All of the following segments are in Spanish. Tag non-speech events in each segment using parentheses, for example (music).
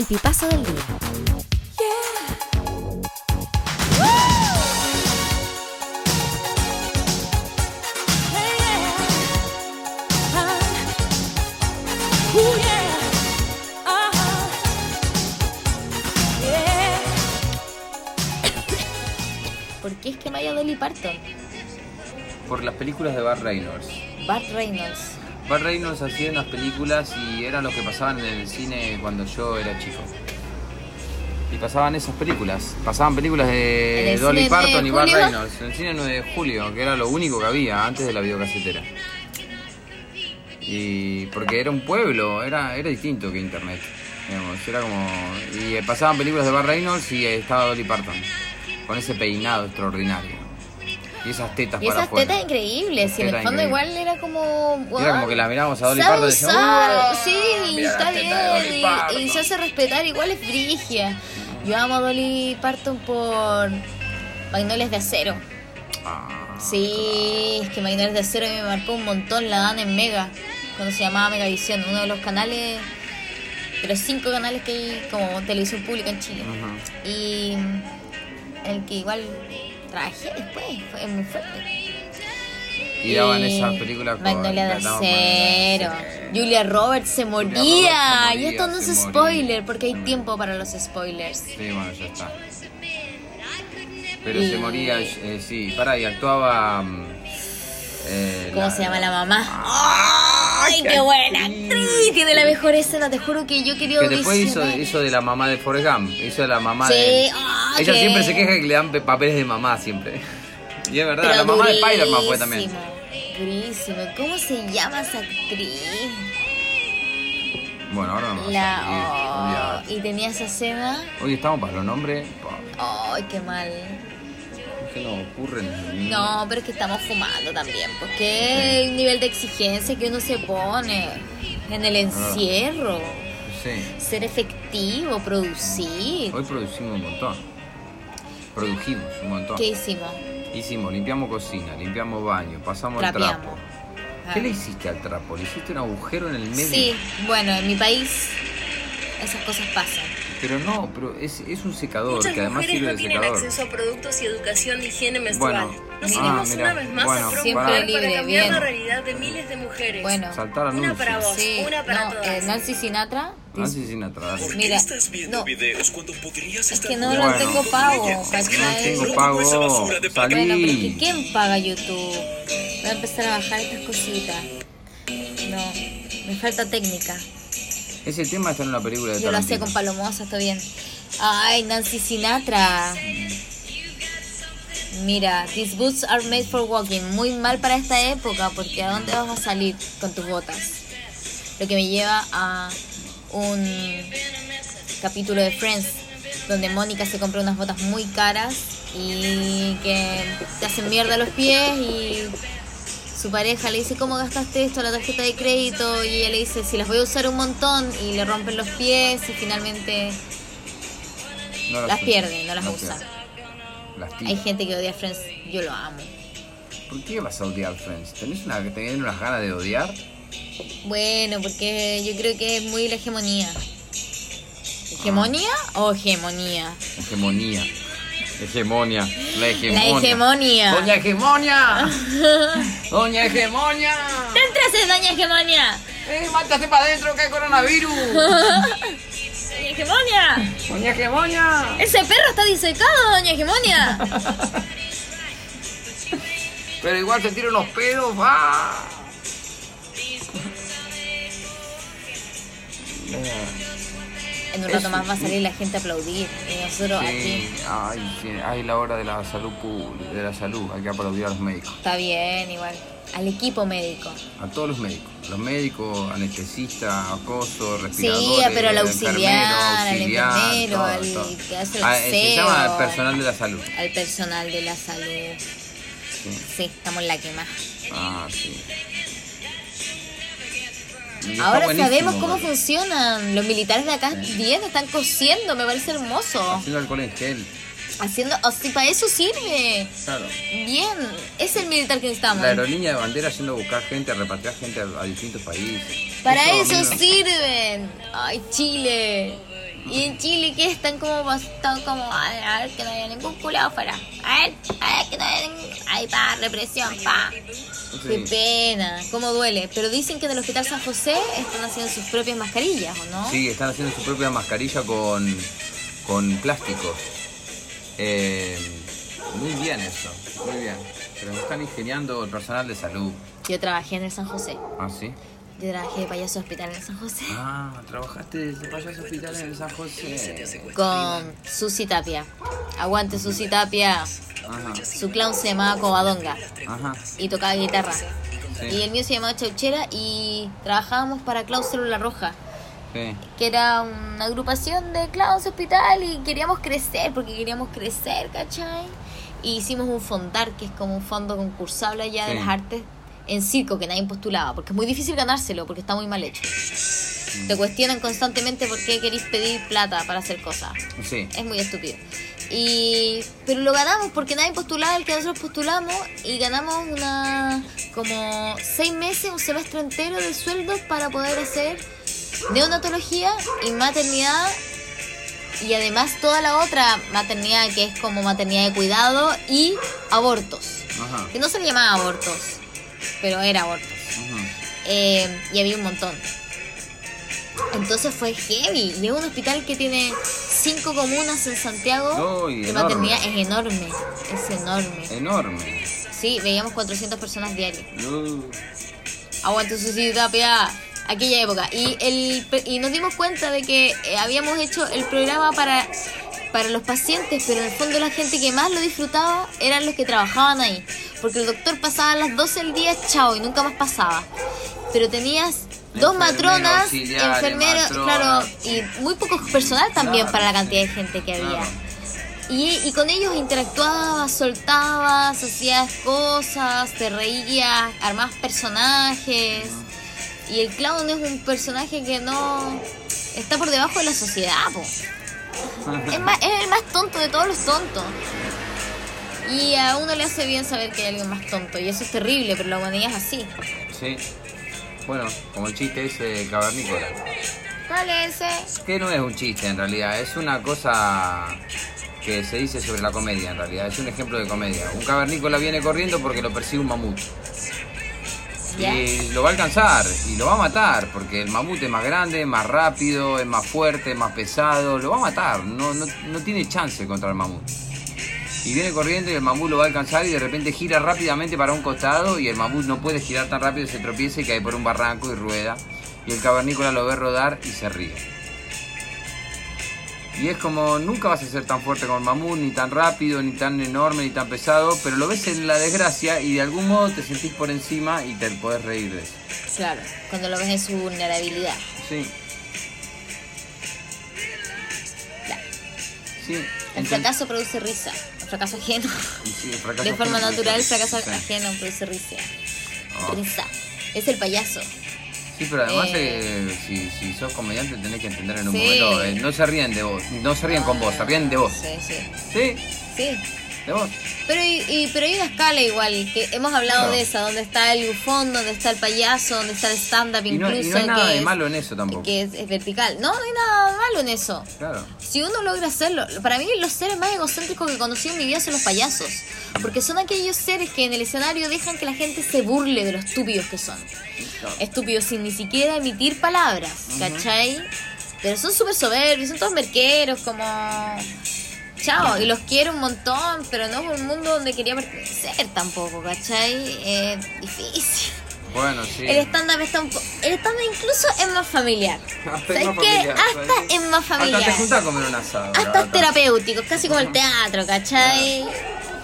el pipazo del día. ¿Por qué es que vaya Dolly Parton? Por las películas de Bart Reynolds. Bart Reynolds. Bart Reynolds hacía unas películas y eran los que pasaban en el cine cuando yo era chico. Y pasaban esas películas. Pasaban películas ¿En de Dolly Parton y Julio? Reynolds. En el cine 9 de julio, que era lo único que había antes de la videocasetera. Y porque era un pueblo, era, era distinto que internet. digamos, era como. Y pasaban películas de Bart Reynolds y estaba Dolly Parton. Con ese peinado extraordinario. Y esas tetas Y esas tetas increíbles, y en el fondo igual era como... Y era como que la mirábamos a Dolly Parton y decíamos, usar, "Oh, sí, y está bien, y- y, Parton". se hace respetar, igual es frigia. Yo amo a Dolly Parton por Magnolias de Acero. Ah, Sí, es que Magnolias de Acero me marcó un montón, la dan en Mega, cuando se llamaba Megavisión, uno de los canales, de los cinco canales que hay como televisión pública en Chile. Y el que igual trabajé después, fue muy fuerte. Y daban esas películas con- Magnolia de acero. Julia Roberts se moría. Roberts se y esto no es spoiler, moría. porque hay tiempo para los spoilers. Sí, bueno, ya está. Pero Y- se moría, eh, sí, pará, y actuaba. mm, eh, ¿Cómo la- se llama la mamá? ¡Ay, qué buena actriz! Tiene la mejor escena, te juro que yo quería Que después hizo, de la mamá de Forrest Gump. Hizo de la mamá Sí, de. Ella siempre se queja que le dan pe- papeles de mamá, siempre. (laughs) Y es verdad, Pero la mamá de Spider-Man fue también. durísimo. ¿Cómo se llama esa actriz? Bueno, ahora no La, oh, y tenía esa escena. Hoy estamos para los nombres. Ay, qué mal. ¿Qué nos ocurren? No, pero es que estamos fumando también, porque un nivel de exigencia que uno se pone en el encierro. Sí. Ser efectivo, producir. Hoy producimos un montón. Produjimos un montón. ¿Qué hicimos? Hicimos, limpiamos cocina, limpiamos baño, pasamos el Trapeamos. trapo. Ah. ¿Qué le hiciste al trapo? ¿Le hiciste un agujero en el medio? Sí, bueno, en mi país esas cosas pasan. Pero no, pero es, es un secador Muchas que además mujeres sirve no de tienen secador. acceso a productos y educación de higiene menstrual. Bueno, Nos ah, unimos mira, una vez más bueno, a Siempre promover libre, para cambiar bien. la realidad de miles de mujeres. Bueno, Saltar una para vos, sí, una para no, todas. eh, Nancy Sinatra. Nancy Sinatra, dale. ¿Por qué Mira, estás viendo no. videos cuando podrías Es estar que no, Bueno. tengo pago? Es que no ¿cachai? tengo pago. Bueno, pero es que. ¿quién paga YouTube? Voy a empezar a bajar estas cositas. No, me falta técnica. Ese tema está en una película de Yo lo hacía con Palomosa, está bien. Ay, Nancy Sinatra. Mira, these boots are made for walking. Muy mal para esta época, porque ¿a dónde vas a salir con tus botas? Lo que me lleva a un capítulo de Friends, donde Mónica se compra unas botas muy caras y que te hacen mierda los pies y su pareja le dice, ¿cómo gastaste esto? La tarjeta de crédito. Y ella le dice, si las voy a usar un montón. Y le rompen los pies y finalmente No las sé. pierde, no las No usa. Las. Hay gente que odia a Friends, yo lo amo. ¿Por qué vas a odiar Friends? ¿Tenés, una, ¿Tenés unas ganas de odiar? Bueno, porque yo creo que es muy la hegemonía. ¿Hegemonía o hegemonía? Hegemonía. Hegemonia. La hegemonia. La hegemonía. Doña Hegemonia. Doña Hegemonia. ¡Entrase, (laughs) doña hegemonía! ¡Eh, mátate para adentro que hay coronavirus! (laughs) ¡Doña hegemonía! Doña Hegemonia. ¡Ese perro está disecado, doña hegemonía! (laughs) Pero igual te tiro unos pedos, va. En un rato más va a salir la gente a aplaudir. Y nosotros aquí. Sí, ay, sí, ay, la hora de la salud pública, de la salud, hay que aplaudir a los médicos, Está bien, igual. Al equipo médico. a todos los médicos, los médicos, anestesistas, acoso, Sí, respiradores, pero al auxiliar, al auxiliar, enfermero, todo, al todo. que hace el Ah, eh, se aseo. llama personal de la salud. Al personal de la salud. Sí. Sí, estamos en la que más. Ah, sí. Y Ahora sabemos cómo funcionan. Los militares de acá bien están cosiendo, me parece hermoso. Haciendo alcohol en gel. Haciendo, o sea, para eso sirve. Claro. Bien, es el militar que necesitamos. La aerolínea de bandera a buscar gente, repatriar gente a, a distintos países. Para eso sirven. Ay, Chile. Y en Chile que están como están como a ver, que no haya ningún culo afuera. A ver, a ver que no haya ningún... Ahí pa, represión, pa. Qué pena, cómo duele. Pero dicen que en el Hospital San José están haciendo sus propias mascarillas, ¿o no? Sí, están haciendo su propia mascarilla con, con plásticos. Eh, muy bien eso, muy bien. Pero están ingeniando el personal de salud. Yo trabajé en el San José. ¿Ah, sí? Yo trabajé de payaso hospital en San José. Ah, trabajaste de payaso hospital en San José. Con Susi Tapia. Aguante Susi Tapia. Ajá, Su clown se llamaba Covadonga ajá. y tocaba guitarra. Sí, Y el mío se llamaba Chauchera y trabajábamos para Clown Célula Roja, sí. que era una agrupación de clowns hospital y queríamos crecer, porque queríamos crecer, ¿cachai? Y hicimos un fondar, que es como un fondo concursable allá de las artes, en circo, que nadie postulaba, porque es muy difícil ganárselo, porque está muy mal hecho. Te cuestionan constantemente por qué queréis pedir plata para hacer cosas. Sí. Es muy estúpido. Y pero lo ganamos porque nadie postulaba el que nosotros postulamos y ganamos una como seis meses, un semestre entero de sueldos para poder hacer neonatología y maternidad y además toda la otra maternidad que es como maternidad de cuidado y abortos. Ajá. Que no se le llamaba abortos, pero era abortos. Eh, y había un montón. Entonces fue heavy. Y es un hospital que tiene cinco comunas en Santiago. Uy, de enorme. maternidad es enorme. Es enorme. Enorme. Sí, veíamos 400 personas diarias. Uh, Aguante su tapia. Aquella época. Y, el, y nos dimos cuenta de que eh, habíamos hecho el programa para, para los pacientes, pero en el fondo la gente que más lo disfrutaba eran los que trabajaban ahí. Porque el doctor pasaba a las 12 del día, chao, y nunca más pasaba. Pero tenías dos matronas, enfermeros, claro, y muy poco personal también Claro, para la cantidad de gente que había. Claro. Y, y con ellos interactuabas, soltabas, hacías cosas, te reías, armabas personajes. Y el clown es un personaje que no está por debajo de la sociedad, po. Es, (laughs) más- es el más tonto de todos los tontos. Y a uno le hace bien saber que hay alguien más tonto. Y eso es terrible, pero la humanidad es así. sí. Bueno, como el chiste ese cavernícola. ¿Cuál es ese? Que no es un chiste en realidad, es una cosa que se dice sobre la comedia en realidad, es un ejemplo de comedia. Un cavernícola viene corriendo porque lo persigue un mamut. Y lo va a alcanzar y lo va a matar porque el mamut es más grande, más rápido, es más fuerte, más pesado, lo va a matar, no, no, no tiene chance contra el mamut. Y viene corriendo y el mamut lo va a alcanzar y de repente gira rápidamente para un costado y el mamut no puede girar tan rápido, se tropieza y cae por un barranco y rueda. Y el cavernícola lo ve rodar y se ríe. Y es como, nunca vas a ser tan fuerte como el mamut, ni tan rápido, ni tan enorme, ni tan pesado, pero lo ves en la desgracia y de algún modo te sentís por encima y te podés reír de eso. Claro, cuando lo ves en su vulnerabilidad. Sí. Claro. Sí. El fracaso produce risa. Fracaso ajeno. sí, el fracaso De forma natural, fracaso sí. ajeno produce risa. Oh. Risa. Es el payaso. Sí, pero además Eh. eh, si, si sos comediante tenés que entender en un Sí. momento, eh, no se ríen de vos, no se ríen con vos, se ríen de vos. Sí, sí. Sí, Sí. De. Pero, y, y- pero hay una escala igual, que hemos hablado Claro. de esa, donde está el bufón, donde está el payaso, donde está el stand-up Y no, incluso. y no hay nada que de es- malo en eso tampoco. Que es, es vertical. No, no hay nada malo en eso. Claro. Si uno logra hacerlo, para mí los seres más egocéntricos que conocí en mi vida son los payasos. Porque son aquellos seres que en el escenario dejan que la gente se burle de lo estúpidos que son. Claro. Estúpidos sin ni siquiera emitir palabras, ¿cachai? Pero son súper soberbios, son todos merqueros, como... Chao, y los quiero un montón, pero no por un mundo donde quería pertenecer tampoco, ¿cachai? Es difícil. Bueno, sí. El stand-up está un po- El stand-up incluso es más familiar. (laughs) Hasta es ¿Sabes más familiar, Hasta ¿sabes? es más familiar. Hasta te juntás a comer un asado. Hasta es terapéutico, casi como el teatro, ¿cachai?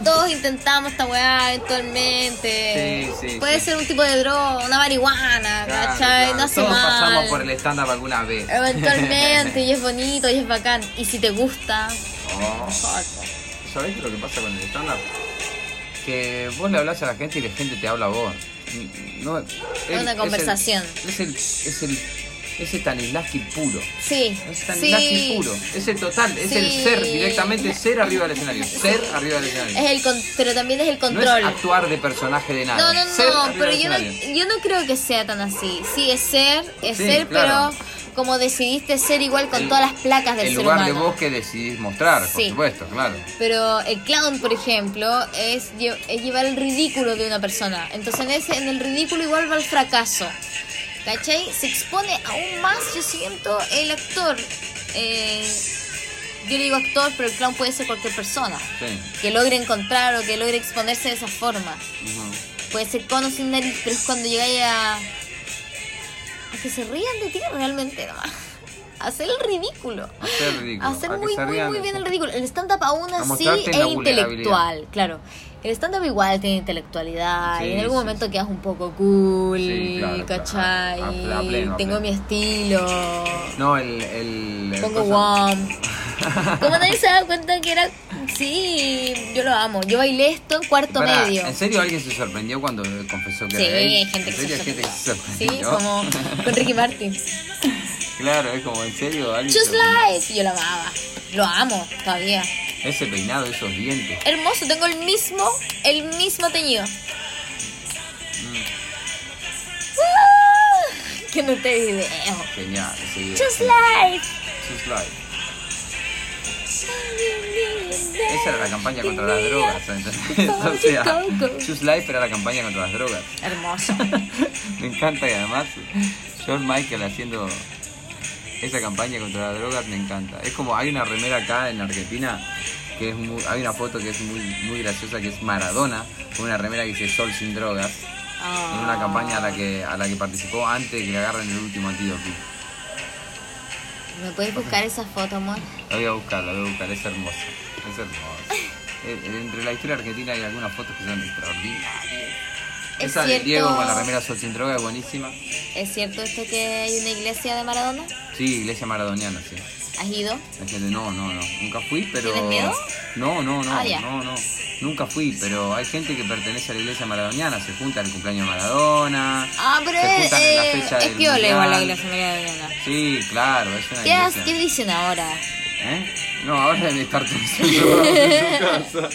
Todos intentamos esta weá eventualmente. Sí, sí, Puede sí. ser un tipo de droga, una marihuana, Claro, ¿cachai? claro. No hace Todos mal. pasamos por el stand-up alguna vez. Eventualmente, (laughs) y es bonito, y es bacán. Y si te gusta, Oh. ¿Sabés lo que pasa con el stand-up? Que vos le hablas a la gente y la gente te habla a vos. No, Es una conversación. Es el, es el, es el Stanislavski puro. Sí, Es Stanislavski sí. puro. Es el total, es el ser directamente, ser arriba del escenario. Ser arriba del escenario. Es el con- pero también es el no control. es actuar de personaje de nada. No, no, ser no, pero yo no, yo no creo que sea tan así. Sí, es ser, es Sí, ser, claro. pero como decidiste ser igual con todas las placas del el ser lugar humano. de vos que decidís mostrar, por Sí. supuesto, claro. Pero el clown, por ejemplo, es, es llevar el ridículo de una persona. Entonces en, ese, en el ridículo igual va el fracaso. ¿Cachai? Se expone aún más, yo siento, el actor. Eh, yo le digo actor, pero el clown puede ser cualquier persona. Sí. Que logre encontrar o que logre exponerse de esa forma. Puede ser con o sin nariz, pero es cuando llegáis a... a que se rían de ti realmente nomás. (laughs) Hacer el ridículo. Hacer ridículo. Hacer a muy, muy, muy bien el ridículo. El stand-up aún así es intelectual, claro. El stand-up igual tiene intelectualidad y en algún sí, momento quedas un poco cool, claro, ¿cachai? a- a- a pleno, a Tengo pleno. mi estilo, No, el. el pongo cosa-. (laughs) Como nadie se da cuenta que era... Sí, yo lo amo. Yo bailé esto en cuarto Pará, medio. ¿En serio alguien se sorprendió cuando confesó que Sí, era gay? hay gente ¿En que se serio gente que se Sí, sorprendió? como con Ricky Martin. (laughs) claro, es como, ¿en serio alguien Just sorprendió? Life. Yo lo amaba. Lo amo todavía. Ese peinado, esos dientes. Hermoso, tengo el mismo, el mismo teñido. Mm, ¡Ah! Que no te video. genial, ese video. Just Life. Just Life. Esa era la campaña contra las drogas, ¿entendés? (laughs) O sea, Just Life era la campaña contra las drogas. Hermoso. (laughs) Me encanta y además George Michael haciendo esa campaña contra las drogas me encanta. Es como hay una remera acá en Argentina que es muy, hay una foto que es muy muy graciosa que es Maradona con una remera que dice Sol sin drogas en una campaña a la que a la que participó antes de que le agarren el último antídoto. ¿Me puedes buscar esa foto, amor? La voy a buscar, la voy a buscar, es hermosa. Es hermosa. Entre la historia argentina hay algunas fotos que son extraordinarias. Es Esa de. Diego con la remera Sol sin droga es buenísima. ¿Es cierto esto que hay una iglesia de Maradona? Sí, iglesia maradoniana, sí. ¿Has ido? No, no, no, nunca fui, pero... ¿Tienes miedo? No, no, no, Ah, ya. no, no, nunca fui, pero hay gente que pertenece a la iglesia maradoniana, se junta en el cumpleaños de Maradona. Ah, pero se es, juntan en la eh, fecha es piola igual la iglesia maradoniana. Sí, claro, es una ¿Qué, iglesia. ¿Qué dicen ahora? ¿Eh? No, ahora deben estar (laughs) en su (laughs) casa,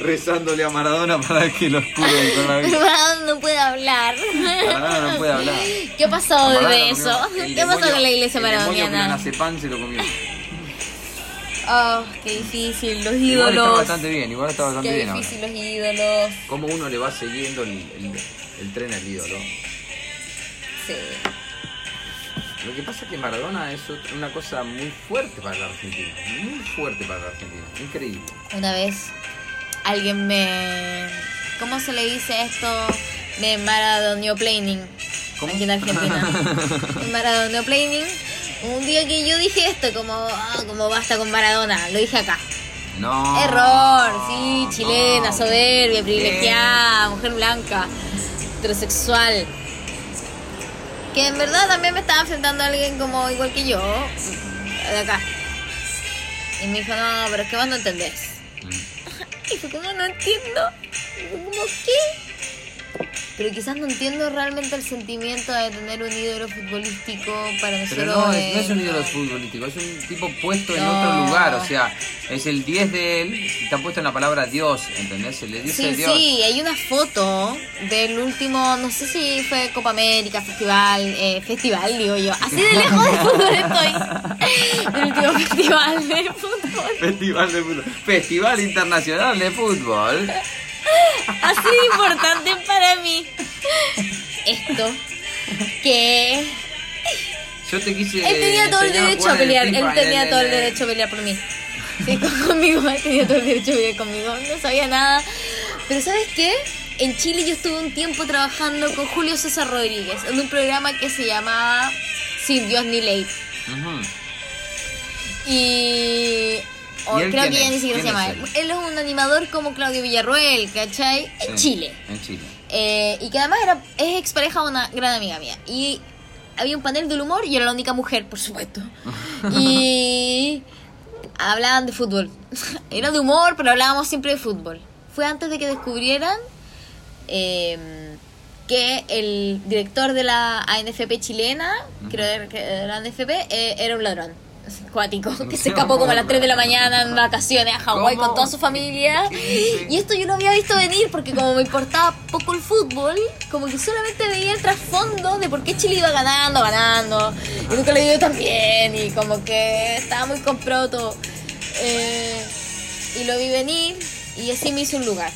rezándole a Maradona para que los cure del coronavirus. Maradona no puede hablar. Maradona no puede hablar. ¿Qué pasó de eso? el ¿Qué pasó con la iglesia El demonio maradoniana? clonazepam se lo comió. Oh, qué difícil, los Igual está ídolos. bastante bien, igual está bastante Qué bien ahora. difícil los ídolos. Cómo uno le va siguiendo el, el- el tren al ídolo. Sí. Lo que pasa es que Maradona es una cosa muy fuerte para la Argentina. Muy fuerte para la Argentina. Increíble. Una vez alguien me. ¿Cómo se le dice esto? Me maradonioplaning. ¿Cómo? Aquí en Argentina. (laughs) Me maradonioplaning. Un día que yo dije esto, como, ah, como basta con Maradona, lo dije acá. No. Error, sí, chilena, no. soberbia, privilegiada, mujer blanca, heterosexual. Que en verdad también me estaba enfrentando a alguien como igual que yo, de acá. Y me dijo, no, pero es que vos no entendés. Mm. (laughs) Y fue como, no entiendo. Como, ¿qué? Pero quizás no entiendo realmente el sentimiento de tener un ídolo futbolístico para nosotros. Pero no, es, no es un ídolo futbolístico, es un tipo puesto en No. otro lugar. O sea, es el 10 de él, está puesto en la palabra Dios, ¿entendés? Se le dice Sí, Dios. sí, hay una foto del último, no sé si fue Copa América, festival, eh, festival digo yo, así de lejos de fútbol estoy, (laughs) del último festival de fútbol, Festival de fútbol. Festival Internacional de Fútbol. Así de importante para mí. Esto, que Yo te quise. él tenía todo el derecho a pelear, él en tenía todo el derecho a pelear por mí. Sí, conmigo, él tenía todo el derecho a pelear conmigo, no sabía nada. Pero ¿sabes qué? En Chile yo estuve un tiempo trabajando con Julio César Rodríguez en un programa que se llamaba Sin Dios ni Ley. Ujú. Y... o ¿Y él creo que ya ni siquiera se ¿Quién llama. Él? él? Es un animador como Claudio Villarroel, ¿cachai? En Chile. En Chile. Eh, y que además era, es expareja de una gran amiga mía. Y había un panel del humor y yo era la única mujer, por supuesto. (laughs) Y hablaban de fútbol. (laughs) Era de humor, pero hablábamos siempre de fútbol. Fue antes de que descubrieran eh, que el director de la ANFP chilena, creo que de la ANFP, eh, era un ladrón. Cuático, que se escapó como a las 3 de la mañana en vacaciones a Hawái con toda su familia. Y esto yo no había visto venir porque como me importaba poco el fútbol, como que solamente veía el trasfondo de por qué Chile iba ganando, ganando. Y nunca le dio tan bien y como que estaba muy comprado todo. Eh, y lo vi venir y así me hice un lugar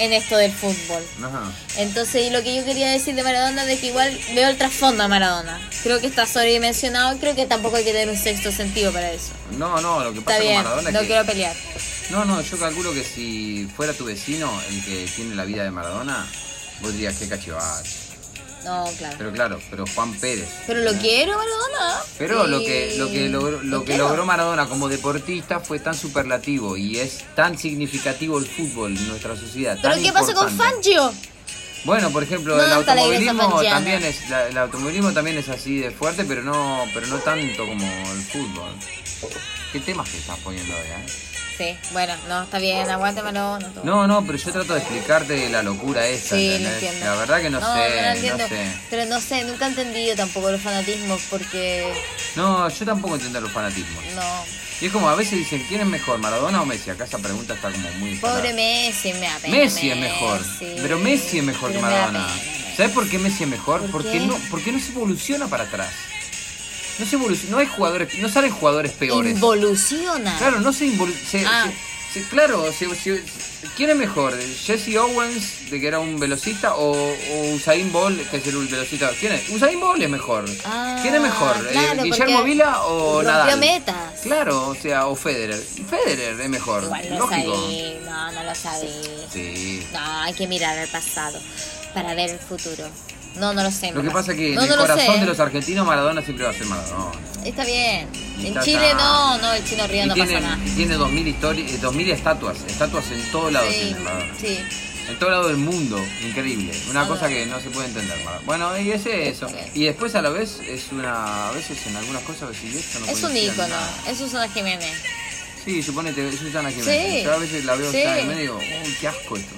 en esto del fútbol. Ajá. Entonces, y lo que yo quería decir de Maradona de que igual veo el trasfondo a Maradona. Creo que está sobredimensionado y creo que tampoco hay que tener un sexto sentido para eso. No, no, lo que Está pasa con Maradona no es que... quiero pelear. No, no, yo calculo que si fuera tu vecino el que tiene la vida de Maradona, vos dirías que cachivato. No, claro. Pero claro, pero Juan Pérez. Pero lo quiero, Maradona. Pero lo que, lo que, logró, lo que logró Maradona como deportista fue tan superlativo y es tan significativo el fútbol en nuestra sociedad. ¿Pero tan qué pasa con importante. Fangio? Bueno, por ejemplo, No, el automovilismo también es la- el automovilismo también es así de fuerte, pero no pero no tanto como el fútbol. ¿Qué temas que estás poniendo hoy, eh? Sí, bueno, no, está bien, aguante Maradona. todo. No, no, pero yo trato de explicarte la locura entiendo. La verdad que no, no, sé, no lo entiendo. no sé. Pero no sé, nunca he entendido tampoco los fanatismos porque No, yo tampoco entiendo los fanatismos. no. Y es como a veces dicen, ¿quién es mejor, Maradona o Messi? Acá esa pregunta está como muy... Pobre instalada. Messi, me da pena. Messi es mejor, pero Messi es mejor Pero que me Maradona. pena. ¿Sabes por qué Messi es mejor? ¿Por porque qué? no, porque no se evoluciona para atrás. No se evoluciona, no hay jugadores, no salen jugadores peores. Involuciona. Claro, no se involuciona. Ah. claro, se- se- ¿quién es mejor? ¿Jesse Owens, de que era un velocista, o, o Usain Bolt, que es el velocista? ¿Quién es? Usain Bolt es mejor. Ah, ¿Quién es mejor? Eh, claro, ¿Guillermo porque Vila o Nadal? metas. Claro, o sea, o Federer. Federer es mejor. Igual no Lógico. sabí, no, no lo sabí. Sí. No, hay que mirar al pasado para ver el futuro. No, no lo sé. Lo que pasa es que no, en no el lo corazón sé. de los argentinos Maradona siempre va a ser Maradona. Está bien. En Está- Chile no, no, el chino río Y no tiene, pasa nada. tiene 2000 historias, eh, 2000 estatuas, estatuas en todo lado Sí, tiene Maradona. sí. En todo lado del mundo, increíble. Una cosa que no se puede entender. Maradona. Bueno, y ese es eso. Y después a la vez es una, a veces en algunas cosas decís, esto no Es un ícono. nada". Es Susana Jiménez. Sí, suponete, es Susana Jiménez. Sí. Yo a veces la veo Sí. Y digo, uy, qué asco esto.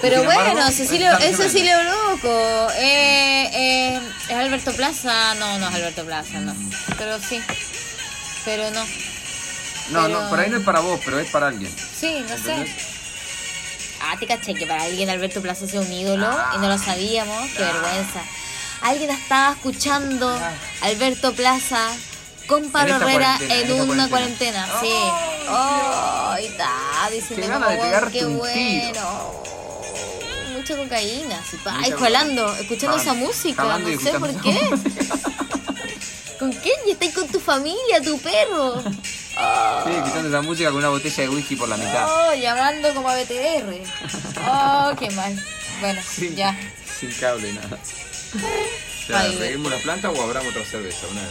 Pero embargo, bueno, es Cecilio, es. Cecilio Loco. Eh, eh, ¿Es Alberto Plaza? No, no es Alberto Plaza, no. Pero sí. Pero no. No, pero- no, por ahí no es para vos, pero es para alguien. Sí, no sé. Ah, te caché que para alguien Alberto Plaza sea un ídolo y no lo sabíamos. Qué vergüenza. Alguien estaba escuchando Alberto Plaza con Pablo Herrera en una cuarentena. cuarentena. Sí. Oh, y está diciendo como, de "Wow, pegarte qué bueno. Mucha cocaína, sí, pa. Escuchando esa música, no sé por qué. ¿Con quién? Y estáis con tu familia, tu perro. (laughs) Oh. Sí, escuchando esa música con una botella de whisky por la mitad. Oh, llamando como a BTR. Oh, qué mal. Bueno, Sin, ya. sin cable, nada. O sea, ¿reguemos la planta o abramos otra cerveza? Una.